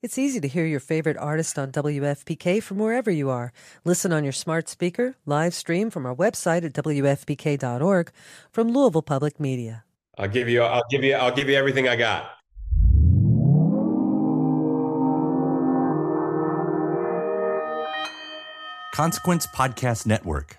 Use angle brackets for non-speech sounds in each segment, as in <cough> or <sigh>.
It's easy to hear your favorite artist on WFPK from wherever you are. Listen on your smart speaker, live stream from our website at WFPK.org from Louisville Public Media. I'll give you I'll give you I'll give you everything I got. Consequence Podcast Network.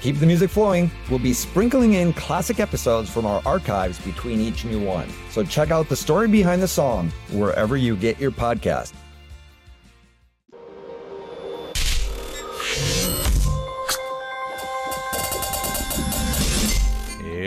Keep the music flowing. We'll be sprinkling in classic episodes from our archives between each new one. So check out the story behind the song wherever you get your podcast.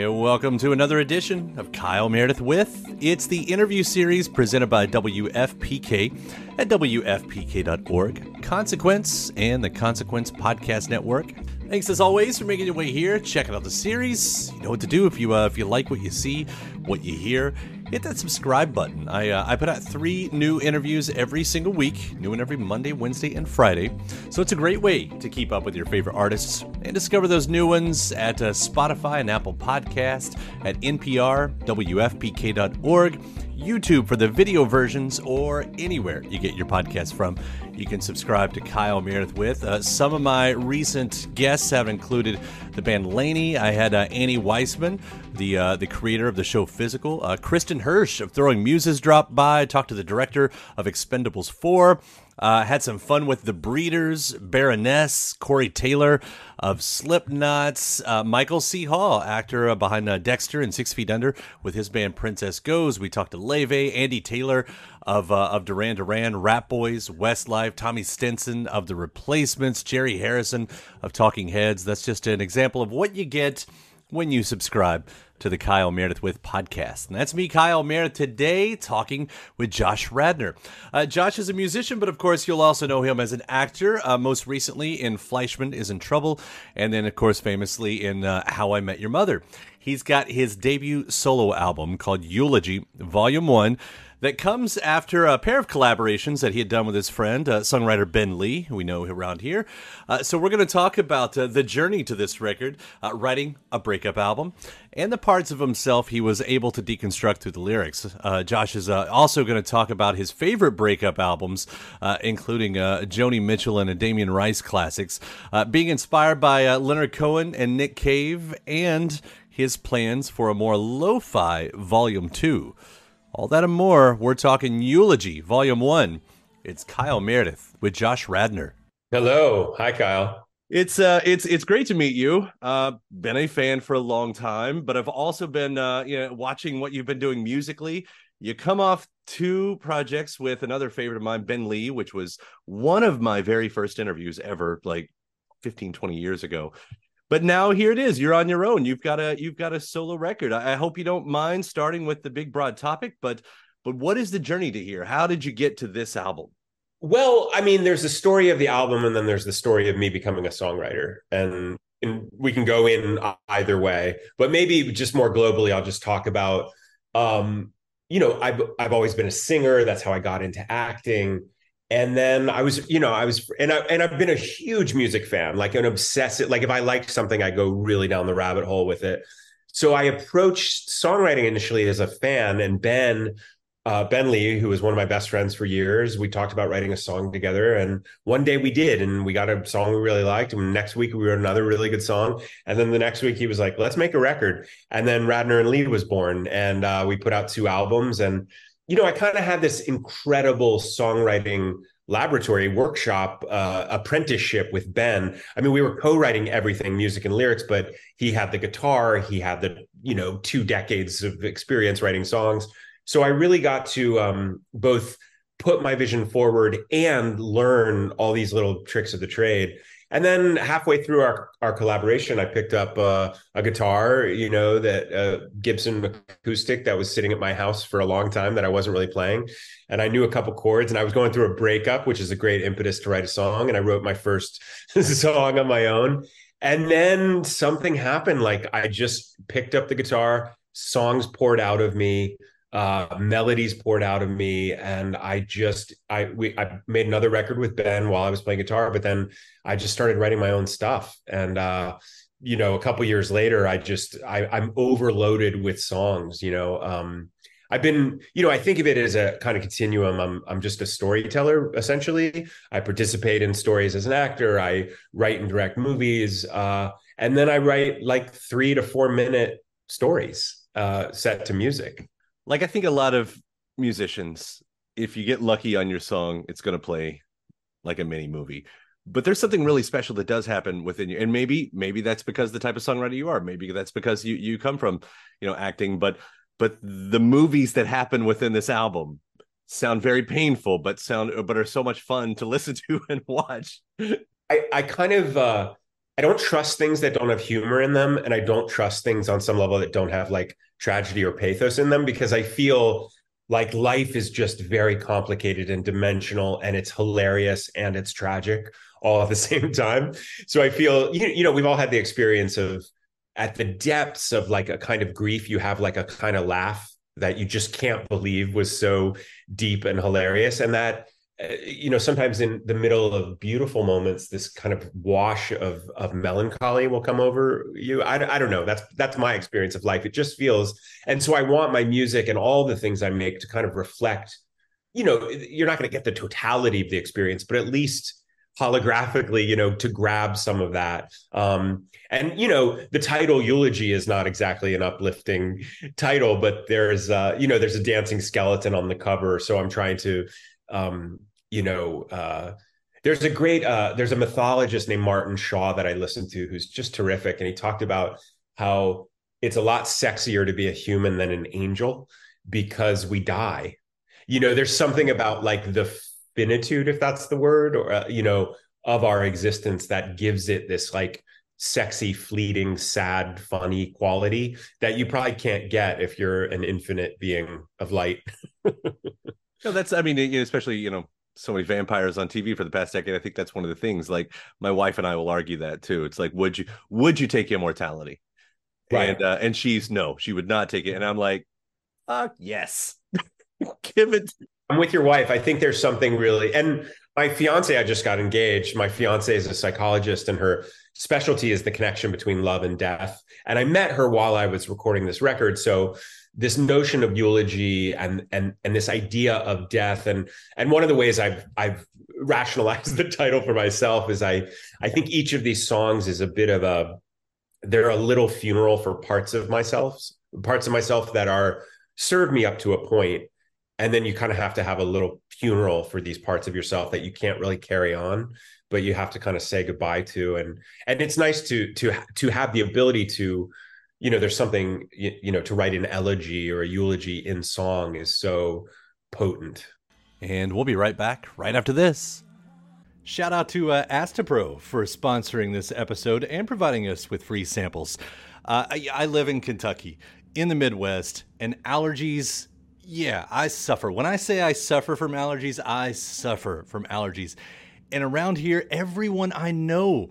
Welcome to another edition of Kyle Meredith with. It's the interview series presented by WFPK at WFPK.org, Consequence, and the Consequence Podcast Network. Thanks as always for making your way here, checking out the series. You know what to do if you uh, if you like what you see, what you hear. Hit that subscribe button. I uh, I put out three new interviews every single week, new one every Monday, Wednesday, and Friday. So it's a great way to keep up with your favorite artists and discover those new ones at uh, Spotify and Apple Podcast, at NPR, WFPK.org. YouTube for the video versions, or anywhere you get your podcast from. You can subscribe to Kyle Meredith with. Uh, some of my recent guests have included the band LANY. I had uh, Annie Weisman, the uh, the creator of the show Physical. Uh, Kristin Hersh of Throwing Muses dropped by. Talked to the director of Expendables 4. Uh, had some fun with the Breeders, Baroness, Corey Taylor of Slipknots, uh, Michael C. Hall, actor uh, behind uh, Dexter and Six Feet Under, with his band Princess Goes. We talked to Leve, Andy Taylor of uh, of Duran Duran, Rap Boys, Westlife, Tommy Stinson of The Replacements, Jerry Harrison of Talking Heads. That's just an example of what you get when you subscribe to the Kyle Meredith with podcast. And that's me, Kyle Meredith, today talking with Josh Radnor. Uh, Josh is a musician, but of course, you'll also know him as an actor, uh, most recently in Fleishman is in Trouble, and then, of course, famously in uh, How I Met Your Mother. He's got his debut solo album called Eulogy, Volume 1 that comes after a pair of collaborations that he had done with his friend, uh, songwriter Ben Lee, who we know around here. Uh, so we're going to talk about uh, the journey to this record, uh, writing a breakup album, and the parts of himself he was able to deconstruct through the lyrics. Uh, Josh is uh, also going to talk about his favorite breakup albums, including Joni Mitchell and a Damien Rice classics, being inspired by Leonard Cohen and Nick Cave, and his plans for a more lo-fi volume 2. All that and more. We're talking Eulogy, Volume 1. It's Kyle Meredith with Josh Radnor. Hello. Hi, Kyle. It's uh it's it's great to meet you. Uh been a fan for a long time, but I've also been uh you know watching what you've been doing musically. You come off two projects with another favorite of mine, Ben Lee, which was one of my very first interviews ever, like 15, 20 years ago but now here it is you're on your own. You've got a you've got a solo record. I hope you don't mind starting with the big broad topic but but what is the journey to here? How did you get to this album? Well i mean there's the story of the album and then there's the story of me becoming a songwriter. And and we can go in either way but maybe just more globally i'll just talk about um you know i've i've always been a singer. That's how i got into acting and then I was, you know, I was, and I and I've been a huge music fan, like an obsessive. Like if I like something, I go really down the rabbit hole with it. So I approached songwriting initially as a fan, and Ben, uh, Ben Lee, who was one of my best friends for years, we talked about writing a song together, and one day we did, and we got a song we really liked. And next week we wrote another really good song, and then the next week he was like, "Let's make a record." And then Radnor and Lee was born, and uh, we put out two albums, and you know, I kind of had this incredible songwriting laboratory workshop uh, apprenticeship with Ben. I mean, we were co-writing everything, music and lyrics, but he had the guitar, he had the you know two decades of experience writing songs. So I really got to um, both put my vision forward and learn all these little tricks of the trade. And then halfway through our, our collaboration, I picked up uh, a guitar, you know, that uh, Gibson acoustic that was sitting at my house for a long time that I wasn't really playing. And I knew a couple chords and I was going through a breakup, which is a great impetus to write a song. And I wrote my first <laughs> song on my own. And then something happened. Like I just picked up the guitar, songs poured out of me uh, melodies poured out of me and i just i we i made another record with ben while i was playing guitar but then i just started writing my own stuff and uh you know a couple years later i just i i'm overloaded with songs you know um I've been, you know, I think of it as a kind of continuum. I'm I'm just a storyteller essentially. I participate in stories as an actor. I write and direct movies, uh, and then I write like three to four minute stories uh, set to music like I think a lot of musicians, if you get lucky on your song, it's going to play like a mini movie. But there's something really special that does happen within you, and maybe maybe that's because the type of songwriter you are. Maybe that's because you you come from you know acting. But but the movies that happen within this album sound very painful, but sound but are so much fun to <laughs> listen to and watch. I I kind of. uh I don't trust things that don't have humor in them, and I don't trust things on some level that don't have like tragedy or pathos in them because I feel like life is just very complicated and dimensional, and it's hilarious and it's tragic all at the <laughs> same time. So I feel you you know we've all had the experience of at the depths of like a kind of grief, you have like a kind of laugh that you just can't believe was so deep and hilarious, and that you know sometimes in the middle of beautiful moments this kind of wash of of melancholy will come over you. I, I don't know. That's that's my experience of life. It just feels and so i want my music and all the things i make to kind of reflect you know you're not going to get the totality of the experience but at least holographically you know to grab some of that. Um and you know the title eulogy is not exactly an uplifting <laughs> title but there's uh you know there's a dancing skeleton on the cover so i'm trying to um, you know, uh, there's a great uh, there's a mythologist named Martin Shaw that I listened to who's just terrific, and he talked about how it's a lot sexier to be a human than an angel because we die. You know, there's something about like the finitude, if that's the word, or uh, you know, of our existence that gives it this like sexy, fleeting, sad, funny quality that you probably can't get if you're an infinite being of light. <laughs> No, that's I mean, especially you know so many vampires on TV for the past decade. I think that's one of the things. Like my wife and I will argue that too. It's like, would you would you take immortality? Right. And uh, and she's no, she would not take it. And I'm like, uh, yes, <laughs> give it. I'm with your wife. I think there's something really, and my fiance, I just got engaged. My fiance is a psychologist, and her specialty is the connection between love and death. And I met her while I was recording this record, so this notion of eulogy and and and this idea of death. And and one of the ways I've I've rationalized <laughs> the title for myself is I I think each of these songs is a bit of a they're a little funeral for parts of myself parts of myself that are serve me up to a point. And then you kind of have to have a little funeral for these parts of yourself that you can't really carry on but you have to kind of say goodbye to. And and it's nice to to to have the ability to you know there's something you, you know to write an elegy or a eulogy in song is so potent. And we'll be right back right after this. Shout out to uh, astepro for sponsoring this episode and providing us with free samples. Uh, I, I live in kentucky in the midwest and allergies yeah i suffer. When i say i suffer from allergies i suffer from allergies. And around here everyone i know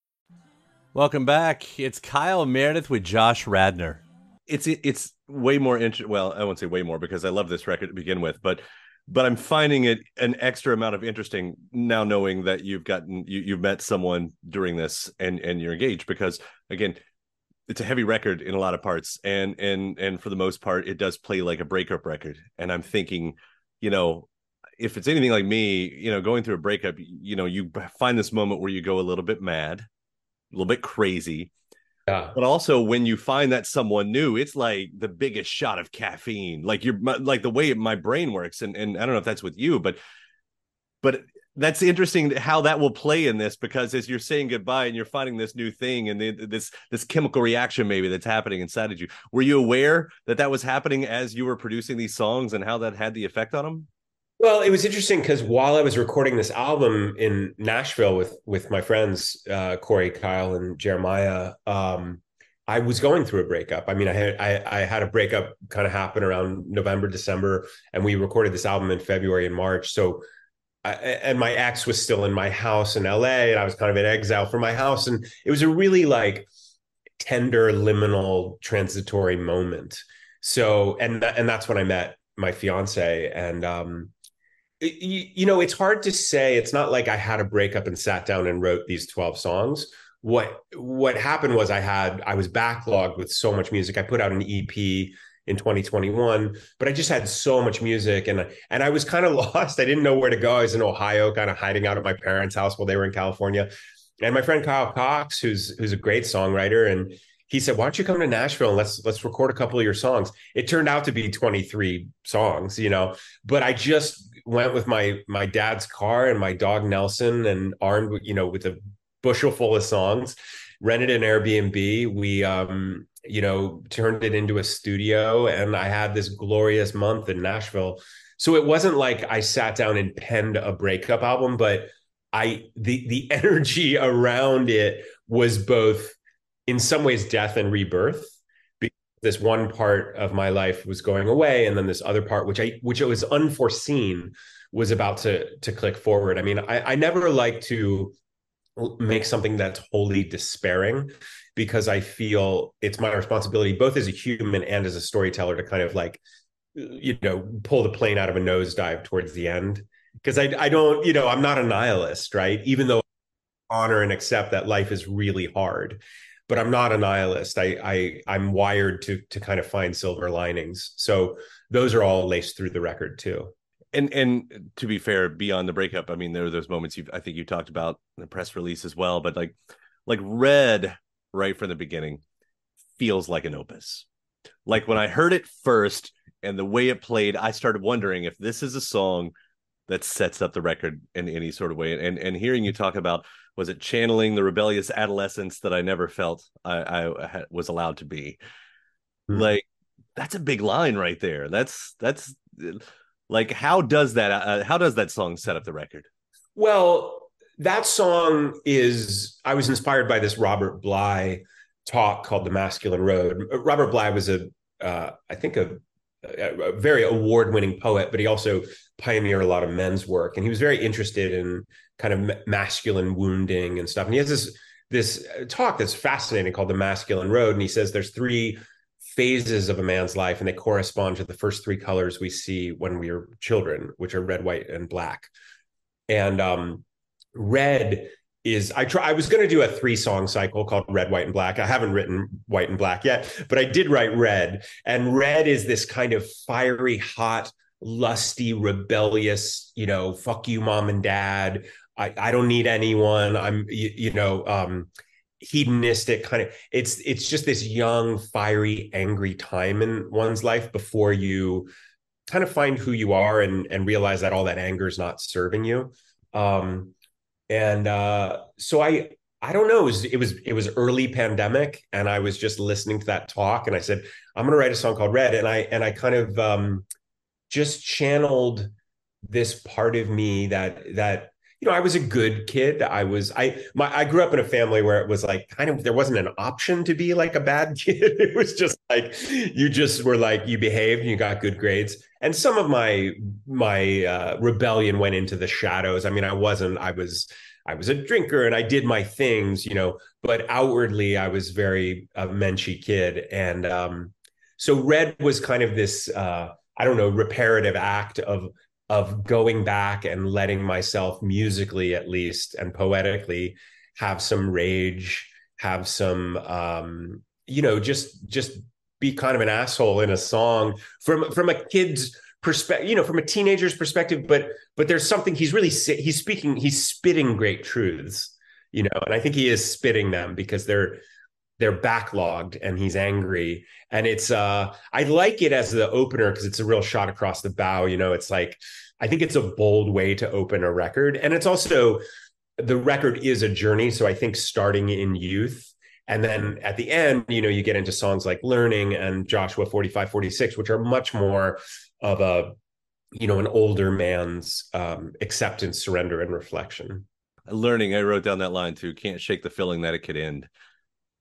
Welcome back. It's Kyle Meredith with Josh Radnor. It's it's way more interesting. Well, I won't say way more because I love this record to begin with, but but I'm finding it an extra amount of interesting now knowing that you've gotten you, you've met someone during this and and you're engaged because again it's a heavy record in a lot of parts and and and for the most part it does play like a breakup record and I'm thinking you know if it's anything like me you know going through a breakup you know you find this moment where you go a little bit mad a little bit crazy. Yeah. But also when you find that someone new, it's like the biggest shot of caffeine. Like you're like the way my brain works, and and I don't know if that's with you, but but that's interesting how that will play in this because as you're saying goodbye and you're finding this new thing and the, this this chemical reaction maybe that's happening inside of you. Were you aware that that was happening as you were producing these songs and how that had the effect on them? Well, it was interesting because while I was recording this album in Nashville with with my friends uh, Corey, Kyle, and Jeremiah, um, I was going through a breakup. I mean, I had I, I had a breakup kind of happen around November, December, and we recorded this album in February and March. So, I, and my ex was still in my house in LA, and I was kind of in exile from my house, and it was a really like tender, liminal, transitory moment. So, and and that's when I met my fiance, and um, you, you know, it's hard to say. It's not like I had a breakup and sat down and wrote these 12 songs. What what happened was I had I was backlogged with so much music. I put out an EP in 2021, but I just had so much music and and I was kind of <laughs> lost. I didn't know where to go. I was in Ohio, kind of hiding out at my parents' house while they were in California. And my friend Kyle Cox, who's who's a great songwriter, and he said, "Why don't you come to Nashville and let's let's record a couple of your songs?" It turned out to be 23 songs, you know, but I just went with my my dad's car and my dog Nelson and armed you know with a bushel full of songs rented an Airbnb. We um you know turned it into a studio and I had this glorious month in Nashville. So it wasn't like I sat down and penned a breakup album but I the the <laughs> energy around it was both in some ways death and rebirth this one part of my life was going away and then this other part which i which it was unforeseen was about to to click forward. I mean i i never like to make something that's wholly despairing because i feel it's my responsibility both as a human and as a storyteller to kind of like you know pull the plane out of a nosedive towards the end. Because i i don't you know i'm not a nihilist right? Even though I honor and accept that life is really hard but I'm not a nihilist. I, I I'm wired to to kind of find silver linings. So those are all laced through the record too. And and to be fair, beyond the breakup, I mean, there are those moments you I think you talked about in the press release as well. But like like Red right from the beginning feels like an opus. Like when I heard it first and the way it played, I started wondering if this is a song that sets up the record in any sort of way. And and hearing you talk about was it channeling the rebellious adolescence that I never felt I, I was allowed to be. Mm-hmm. Like that's a big line right there. That's that's like how does that uh, how does that song set up the record? Well, that song is I was inspired by this Robert Bly talk called The Masculine Road. Robert Bly was a uh, I think a, a very award-winning poet, but he also pioneered a lot of men's work, and he was very interested in kind of masculine wounding and stuff. And he has this this talk that's fascinating called The Masculine Road, and he says there's three phases of a man's life, and they correspond to the first three colors we see when we are children, which are red, white, and black. And um, red is I try I was going to do a three song cycle called Red, White, and Black. I haven't written White and Black yet, but I did write Red. And Red is this kind of fiery, hot, lusty, rebellious, you know, fuck you, mom and dad. I, I don't need anyone. I'm you, you know, um, hedonistic kind of it's it's just this young, fiery, angry time in one's life before you kind of find who you are and and realize that all that anger is not serving you. Um, and uh, so I I don't know. It was, it was it was early pandemic, and I was just listening to that talk, and I said I'm going to write a song called Red, and I and I kind of um, just channeled this part of me that that you know I was a good kid. I was I my I grew up in a family where it was like kind of there wasn't an option to be like a bad <laughs> kid. It was just like you just were like you behaved and you got good grades. And some of my my uh, rebellion went into the shadows. I mean, I wasn't. I was I was a drinker and I did my things, you know. But outwardly, I was very a menschy kid, and um, so red was kind of this. Uh, I don't know reparative act of of going back and letting myself musically at least and poetically have some rage have some um you know just just be kind of an asshole in a song from from a kid's perspective you know from a teenager's perspective but but there's something he's really he's speaking he's spitting great truths you know and i think he is spitting them because they're they're backlogged and he's angry. And it's uh i like it as the opener because it's a real shot across the bow you know it's like i think it's a bold way to open a record. And it's also the record is a journey. So i think starting in youth and then at the end you know you get into songs like learning and joshua 45 46 which are much more of a you know an older man's um acceptance surrender and reflection. Learning i wrote down that line too can't shake the feeling that it could end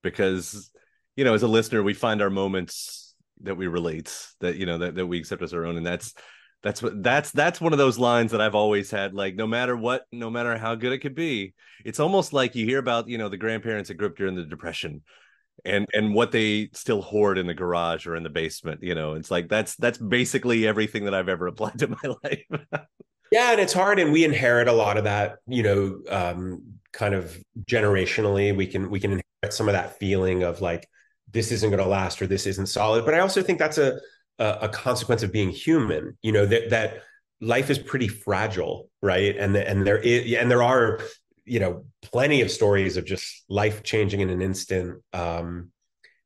because you know as a listener we find our moments that we relate that you know that, that we accept as our own. And that's that's what that's that's one of those lines that I've always had like no matter what no matter how good it could be it's almost like you hear about you know the grandparents that grew up during the depression and and what they still hoard in the garage or in the basement you know? It's like that's that's basically everything that I've ever applied to <laughs> my life. Yeah and it's hard and we inherit a lot of that you know um kind of generationally. We can we can some of that feeling of like this isn't going to last or this isn't solid. But i also think that's a, a consequence of being human you know that that life is pretty fragile right? And the, and there is and there are you know plenty of stories of just life changing in an instant. Um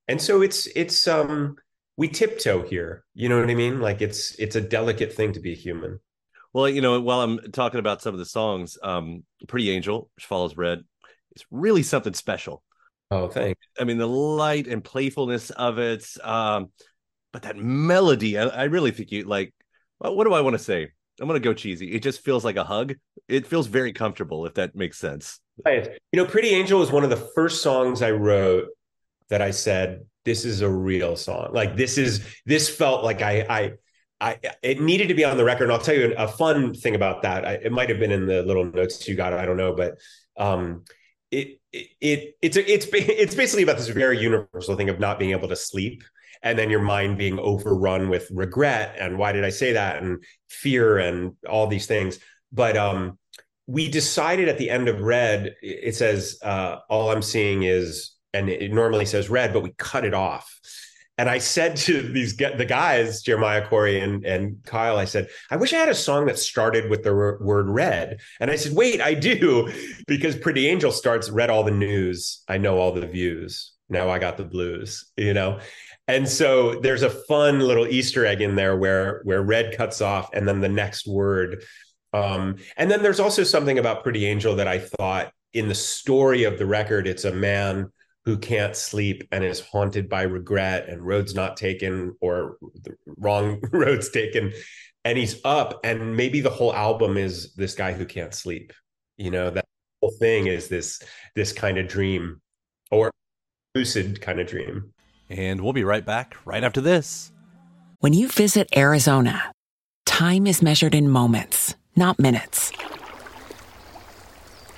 and so it's it's um we tiptoe here you know what i mean? Like it's it's a delicate thing to be human. Well, you know, while I'm talking about some of the songs, um, Pretty Angel, which follows Red, is really something special. Oh, thanks. I mean, the light and playfulness of it, um, but that melody, I, I really think you like. What do I want to say? I'm gonna go cheesy. It just feels like a hug. It feels very comfortable, if that makes sense. Right. You know, Pretty Angel was one of the first songs I wrote that I said, this is a real song. Like this is this felt like I I I, it needed to be on the record. And I'll tell you a fun thing about that. I, it might have been in the little notes you got. I don't know, but um, it, it, it it's it's <laughs> it's basically about this very universal thing of not being able to sleep, and then your mind being overrun with regret and why did I say that and fear and all these things. But um, we decided at the end of Red, it says uh, all I'm seeing is, and it normally says Red, but we cut it off and I said to these the guys, Jeremiah, Corey, and and Kyle, I said, I wish I had a song that started with the word red. And I said, wait, I do, because Pretty Angel starts read all the news. I know all the views. Now I got the blues, you know. And so there's a fun little Easter egg in there where where red cuts off, and then the next word. Um, and then there's also something about Pretty Angel that I thought in the story of the record, it's a man who can't sleep and is haunted by regret and roads not taken or the wrong <laughs> roads taken and he's up and maybe the whole album is this guy who can't sleep. You know that whole thing is this this kind of dream or lucid kind of dream. And we'll be right back right after this. When you visit arizona time is measured in moments not minutes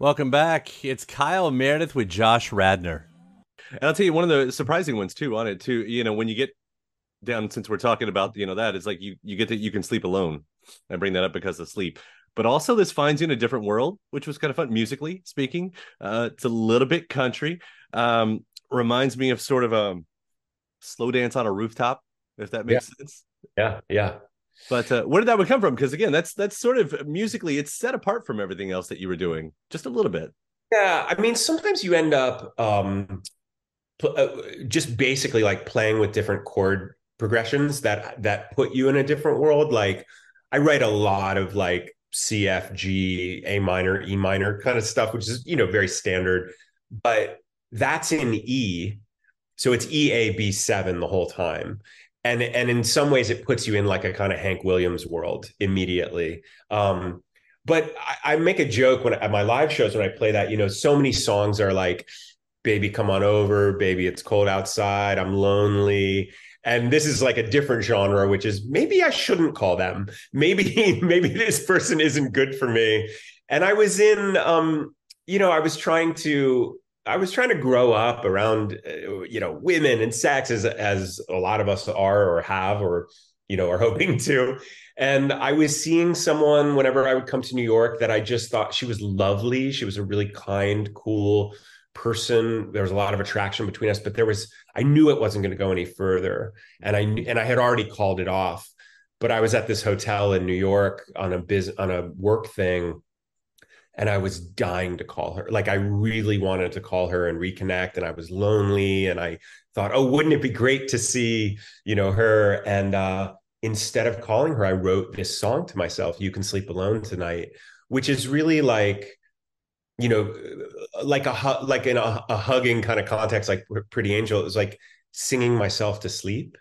Welcome back. It's Kyle Meredith with Josh Radnor. And I'll tell you one of the surprising ones too on it too. You know, when you get down, since we're talking about you know that, it's like you you get that you can sleep alone. I bring that up because of sleep, but also this finds you in a different world, which was kind of fun musically speaking. Uh, it's a little bit country. Um, reminds me of sort of a slow dance on a rooftop, if that makes yeah. sense. Yeah, yeah. But uh, where did that one come from? Because again, that's that's sort of musically, it's set apart from everything else that you were doing, just a little bit. Yeah, I mean, sometimes you end up um, pl- uh, just basically like playing with different chord progressions that that put you in a different world. Like, I write a lot of like C, F, G, A minor, E minor kind of stuff, which is you know very standard, but that's in E, so it's E A B seven the whole time and and in some ways it puts you in like a kind of Hank Williams world immediately. Um, but I, I, make a joke when at my live shows when I play that, you know, so many songs are like, "Baby, come on over," "Baby, it's cold outside," "I'm lonely." And this is like a different genre, which is maybe I shouldn't call them. Maybe <laughs> maybe this person isn't good for me. And I was in, um, you know, I was trying to I was trying to grow up around, uh, you know, women and sex as as a lot of us are or have or you know are <laughs> hoping to. And I was seeing someone whenever I would come to New York that I just thought she was lovely. She was a really kind, cool person. There was a lot of attraction between us, but there was I knew it wasn't going to go any further, and I and I had already called it off. But I was at this hotel in New York on a biz on a work thing and I was dying to call her. Like I really wanted to call her and reconnect and I was lonely and I thought, "Oh, wouldn't it be great to see, you know, her?" And uh instead of calling her, I wrote this song to myself, "You Can Sleep Alone Tonight," which is really like you know, like a like in a, a hugging kind of context, like Pretty Angel. It was like singing myself to sleep.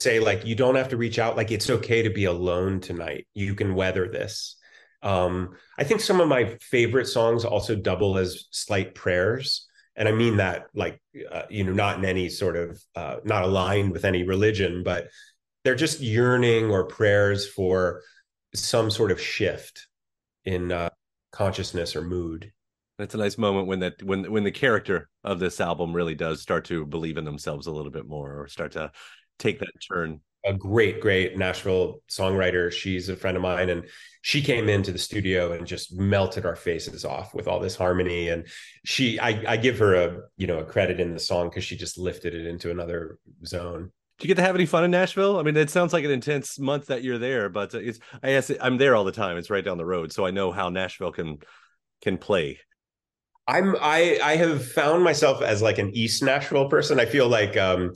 Say like you don't have to reach out. Like it's okay to be alone tonight. You can weather this um, I think some of my favorite songs also double as slight prayers. And I mean that like, uh, you know, not in any sort of, uh, not aligned with any religion, but they're just yearning or prayers for some sort of shift in uh, consciousness or mood. That's a nice moment when that when when the character of this album really does start to believe in themselves a little bit more or start to take that turn a great, great Nashville songwriter. She's a friend of mine, and she came into the studio and just melted our faces off with all this harmony. And she, I, I give her a, you know, a credit in the song because she just lifted it into another zone. Do you get to have any fun in Nashville? I mean, it sounds like an intense month that you're there, but it's, I guess I'm there all the time. It's right down the road, so I know how Nashville can can play. I'm I I have found myself as like an East Nashville person. I feel like um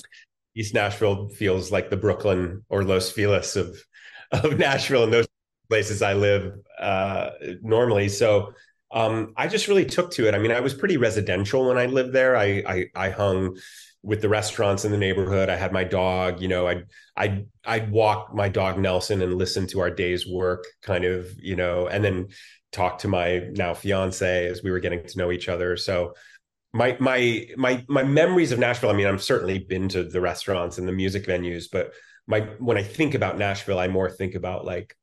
East Nashville feels like the Brooklyn or Los Feliz of <laughs> of Nashville and those places I live uh, normally. So um, I just really took to it. I mean, I was pretty residential when I lived there. I, I, I hung with the restaurants in the neighborhood. I had my dog. You know, I'd I'd I'd walk my dog Nelson and listen to our day's work, kind of. You know, and then talk to my now fiance as we were getting to know each other. So my my my my memories of Nashville. I mean, I've certainly been to the restaurants and the music venues, but my when I think about Nashville, I more think about like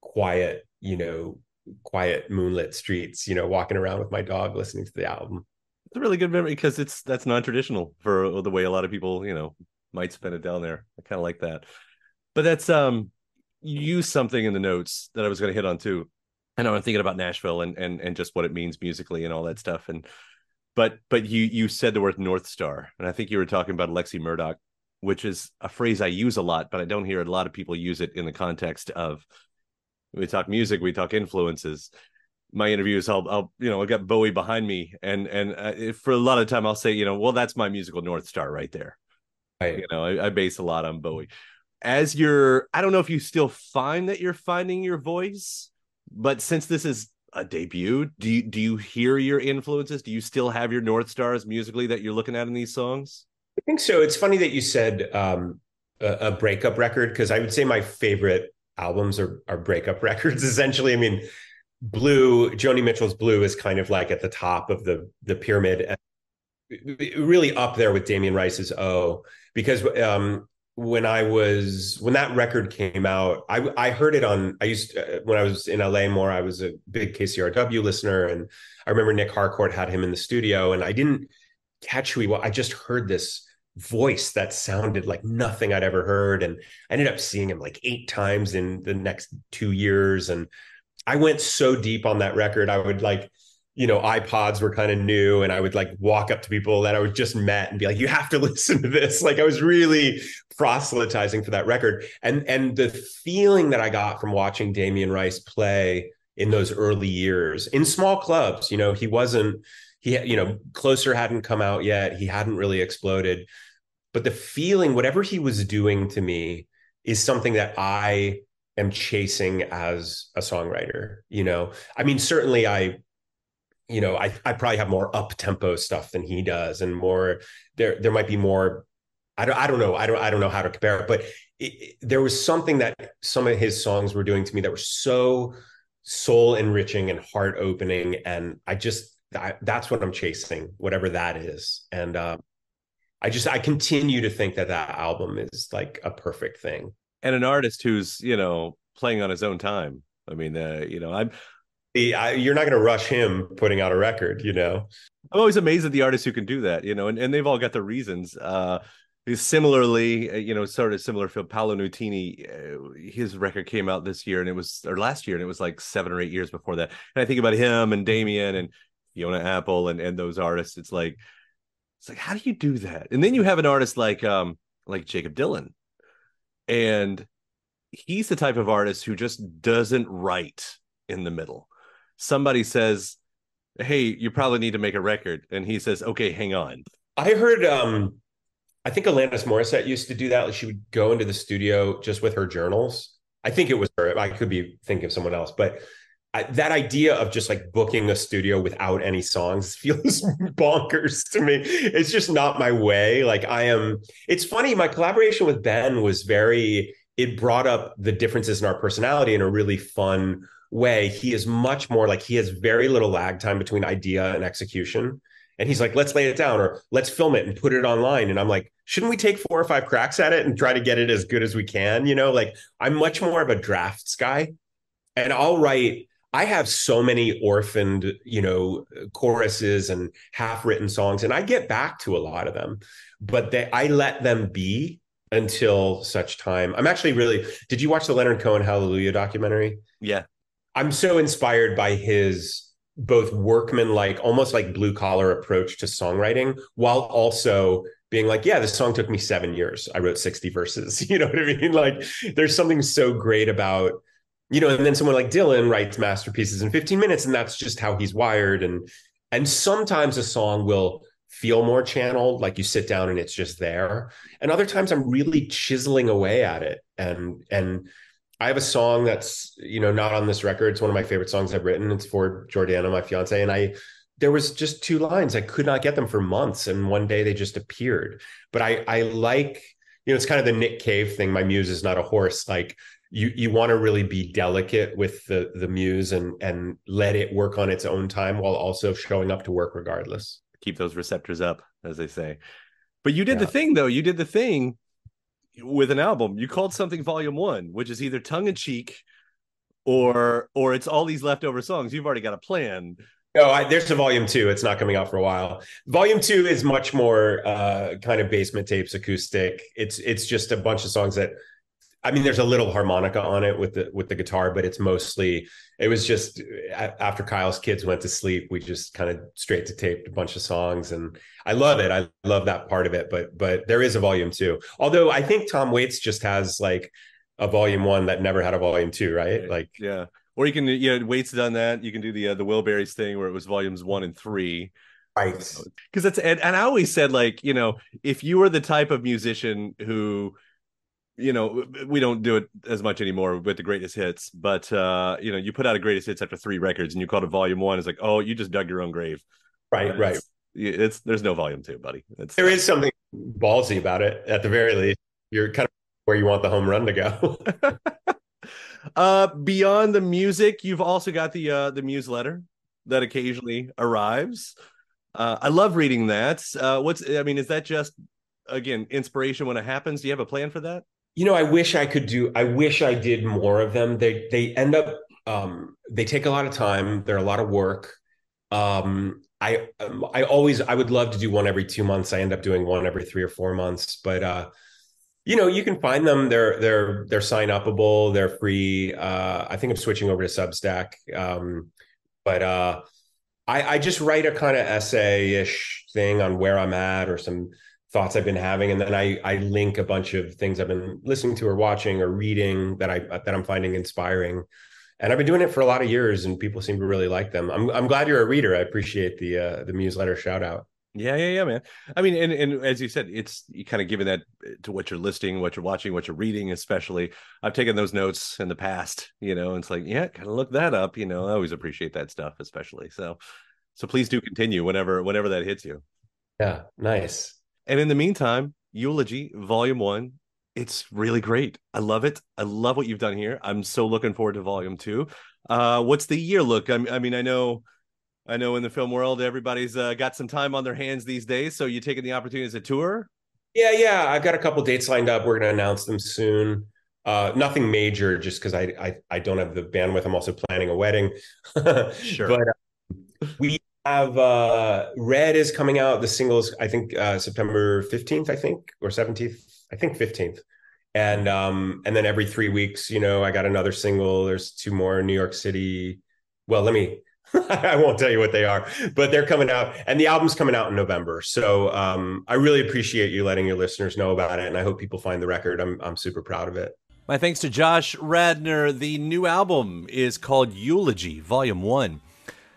quiet, you know, quiet moonlit streets, you know, walking around with my dog listening to the album. It's a really good memory because it's that's non-traditional for the way a lot of people, you know, might spend it down there. I kind of like that. But that's um you use something in the notes that I was going to hit on too. I know I'm thinking about Nashville and and and just what it means musically and all that stuff. And but but you you said the word North Star, and I think you were talking about Alexi Murdoch, which is a phrase I use a lot, but I don't hear a lot of people use it in the context of we talk music, we talk influences. My interviews, I'll, I'll, you know, I got Bowie behind me, and and uh, for a lot of time, I'll say, you know, well, that's my musical north star right there. Right. You know, I, I base a lot on Bowie. As you're, I don't know if you still find that you're finding your voice, but since this is a debut, do you do you hear your influences? Do you still have your north stars musically that you're looking at in these songs? I think so. It's funny that you said um, a, a breakup record because I would say my favorite albums are are breakup <laughs> records essentially. I mean, Blue, Joni Mitchell's Blue is kind of like at the top of the the pyramid, really up there with Damien Rice's O because um, when I was when that record came out, I I heard it on. I used uh, when I was in LA more. I was a big KCRW listener, and I remember Nick Harcourt had him in the studio, and I didn't catch who he was. I just heard this voice that sounded like nothing I'd ever heard, and I ended up seeing him like eight times in the next two years, and I went so deep on that record. I would like you know, iPods were kind of new, and I would like walk up to people that I was just met and be like, "You have to <laughs> listen to this." Like I was really proselytizing for that record, and and the feeling that I got from watching Damien Rice play in those early years in small clubs, you know, he wasn't he you know closer hadn't come out yet, he hadn't really exploded, but the feeling, whatever he was doing to me, is something that I am chasing as a songwriter. You know, I mean, certainly I you know, I, I probably have more up tempo stuff than he does, and more there there might be more. I don't I don't know I don't I don't know how to compare it, but it, there was something that some of his songs were doing to me that were so soul enriching and heart opening, and I just that's what I'm chasing, whatever that is, and uh, I just I continue to think that that album is like a perfect thing, and an artist who's you know playing on his own time. I mean, uh, you know, I'm I, you're not going to rush him putting out a record, you know. I'm always amazed at the artists who can do that, you know, and, and they've all got their reasons. Uh, similarly, uh, you know, sort of similar for Paolo Nutini, uh, his record came out this year, and it was or last year, and it was like seven or eight years before that. And I think about him and Damien and Fiona Apple and and those artists. It's like it's like how do you do that? And then you have an artist like um like Jakob Dylan, and he's the type of artist who just doesn't write in the middle somebody says, "Hey, you probably need to make a record," and he says, "Okay, hang on." I heard. um I think Alanis Morissette used to do that. Like she would go into the studio just with her journals. I think it was her. I could be thinking of someone else, but I, that idea of just like booking a studio without any songs <laughs> feels bonkers to me. It's just not my way. Like I am. It's funny. My collaboration with Ben was very. It brought up the differences in our personality in a really fun way, he is much more like he has very little lag time between idea and execution. And he's like, let's lay it down or let's film it and put it online. And I'm like, shouldn't we take four or five cracks at it and try to get it as good as we can? You know, like I'm much more of a drafts guy. And I'll write, I have so many orphaned, you know, choruses and half written songs, and I get back to a lot of them, but they, I let them be until such time. I'm actually really, did you watch the Leonard Cohen Hallelujah documentary? Yeah. I'm so inspired by his both workman like almost like blue collar approach to songwriting while also being like yeah this song took me 7 years. I wrote 60 verses. <laughs> You know what I mean? Like there's something so great about you know and then someone like Dylan writes masterpieces in 15 minutes and that's just how he's wired. And and sometimes a song will feel more channeled like you sit down and it's just there. And other times I'm really chiseling away at it and and I have a song that's you know not on this record. It's one of my favorite songs I've written. It's for Jordana, my fiance, and I. There was just two lines. I could not get them for months, and one day they just appeared. But I, I like, you know, it's kind of the Nick Cave thing. My muse is not a horse. Like you, you want to really be delicate with the the muse and and let it work on its own time while also showing up to work regardless. keep those receptors up, as they say. But you did yeah. the thing though. You did the thing with an album. You called something Volume One, which is either tongue in cheek or or it's all these leftover songs. You've already got a plan. No, I, there's a volume two. It's not coming out for a while. Volume two is much more uh, kind of basement tapes, acoustic. It's it's just a bunch of songs that I mean, there's a little harmonica on it with the with the guitar, but it's mostly. It was just after Kyle's kids went to sleep, we just kind of straight to taped a bunch of songs, and I love it. I love that part of it. But but there is a volume two. Although I think Tom Waits just has like a volume one that never had a volume two, right? Like yeah. Or you can, yeah, Waits done that. You can do the uh, the Wilburys thing where it was volumes one and three, right? Because it's and, and I always said like you know if you were the type of musician who you know we don't do it as much anymore with the greatest hits but uh you know you put out a greatest hits after three records and you called it volume one it's like oh you just dug your own grave. Right right. it's, it's, there's no volume two buddy. It's there is something ballsy about it at the very least. You're kind of where you want the home run to go. <laughs> Uh beyond the music you've also got the uh the newsletter that occasionally arrives. Uh i love reading that. Uh what's i mean is that just again inspiration when it happens? Do you have a plan for that you know, I wish I could do. I wish I did more of them. They they end up. Um, they take a lot of time. They're a lot of work. Um, I um, I always I would love to do one every two months. I end up doing one every three or four months. But uh, you know, you can find them. They're they're they're sign upable. They're free. Uh, I think I'm switching over to Substack. Um, but uh, I I just write a kind of essay ish thing on where I'm at or some thoughts I've been having, and then I I link a bunch of things I've been listening to or watching or reading that I that I'm finding inspiring. And I've been doing it for a lot of years, and people seem to really like them. I'm I'm glad you're a reader. I appreciate the uh, the newsletter shout out. Yeah, yeah, yeah, man. I mean, and and as you said, it's you kind of giving that to what you're listening, what you're watching, what you're reading, especially. I've taken those notes in the past, you know, and it's like, yeah, kind of look that up, you know. I always appreciate that stuff, especially. So, so please do continue whenever whenever that hits you. Yeah, nice. And in the meantime, Eulogy Volume One, it's really great. I love it. I love what you've done here. I'm so looking forward to Volume Two. Uh, what's the year look? I, I mean, I know, I know in the film world, everybody's uh, got some time on their hands these days. So you taking the opportunity to tour? Yeah, yeah. I've got a couple dates lined up. We're going to announce them soon. Uh, nothing major, just because I, I I don't have the bandwidth. I'm also planning a wedding. <laughs> sure. But uh, we have uh Red is coming out. The singles, I think uh September 15th, I think, or 17th. I think 15th. And um, and then every three weeks, you know, I got another single. There's two more in New York City. Well, let me <laughs> I won't tell you what they are, but they're coming out and the album's coming out in November. So um, I really appreciate you letting your listeners know about it. And I hope people find the record. I'm, I'm super proud of it. My thanks to Josh Radnor. The new album is called Eulogy, Volume 1.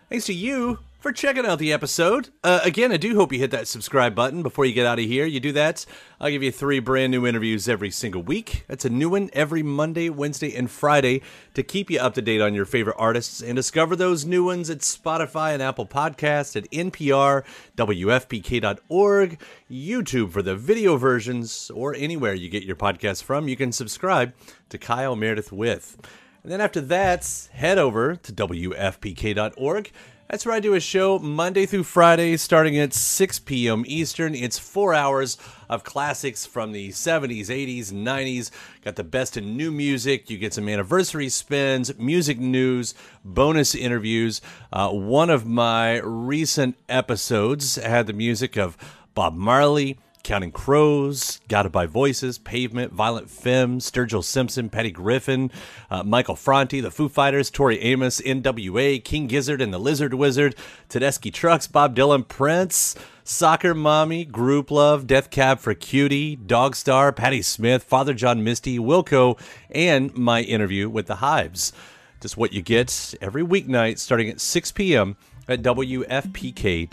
Thanks to you for checking out the episode. Uh, again, I do hope you hit that subscribe button before you get out of here. You do that, I'll give you three brand new interviews every single week. That's a new one every Monday, Wednesday, and Friday to keep you up to date on your favorite artists and discover those new ones at Spotify and Apple Podcasts, at NPR, WFPK.org, YouTube for the video versions, or anywhere you get your podcasts from. You can subscribe to Kyle Meredith with. And then after that, head over to WFPK.org that's where I do a show Monday through Friday, starting at 6 p.m. Eastern. It's four hours of classics from the 70s, 80s, 90s. Got the best in new music. You get some anniversary spins, music news, bonus interviews. Uh, one of my recent episodes had the music of Bob Marley. Counting Crows, Guided by Voices, Pavement, Violent Femmes, Sturgill Simpson, Patty Griffin, uh, Michael Franti, The Foo Fighters, Tori Amos, NWA, King Gizzard and the Lizard Wizard, Tedeschi Trucks, Bob Dylan, Prince, Soccer Mommy, Grouplove, Death Cab for Cutie, Dogstar, Patti Smith, Father John Misty, Wilco, and my interview with the Hives. Just what you get every weeknight starting at 6 p.m. at WFPK.org.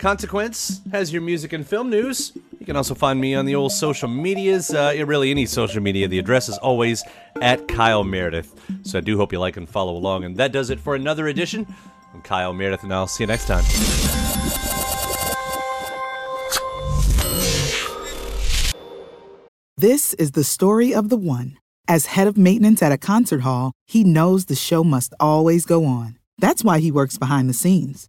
Consequence has your music and film news. You can also find me on the old social medias, uh, really any social media. The address is always at Kyle Meredith. So I do hope you like and follow along. And that does it for another edition. I'm Kyle Meredith, and I'll see you next time. This is the story of the one. As head of maintenance at a concert hall, he knows the show must always go on. That's why he works behind the scenes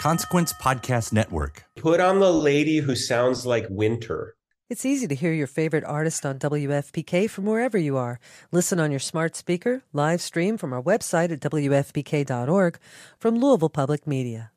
Consequence Podcast Network. Put on the lady who sounds like winter. It's easy to hear your favorite artist on WFPK from wherever you are. Listen on your smart speaker, live stream from our website at WFPK.org from Louisville Public Media.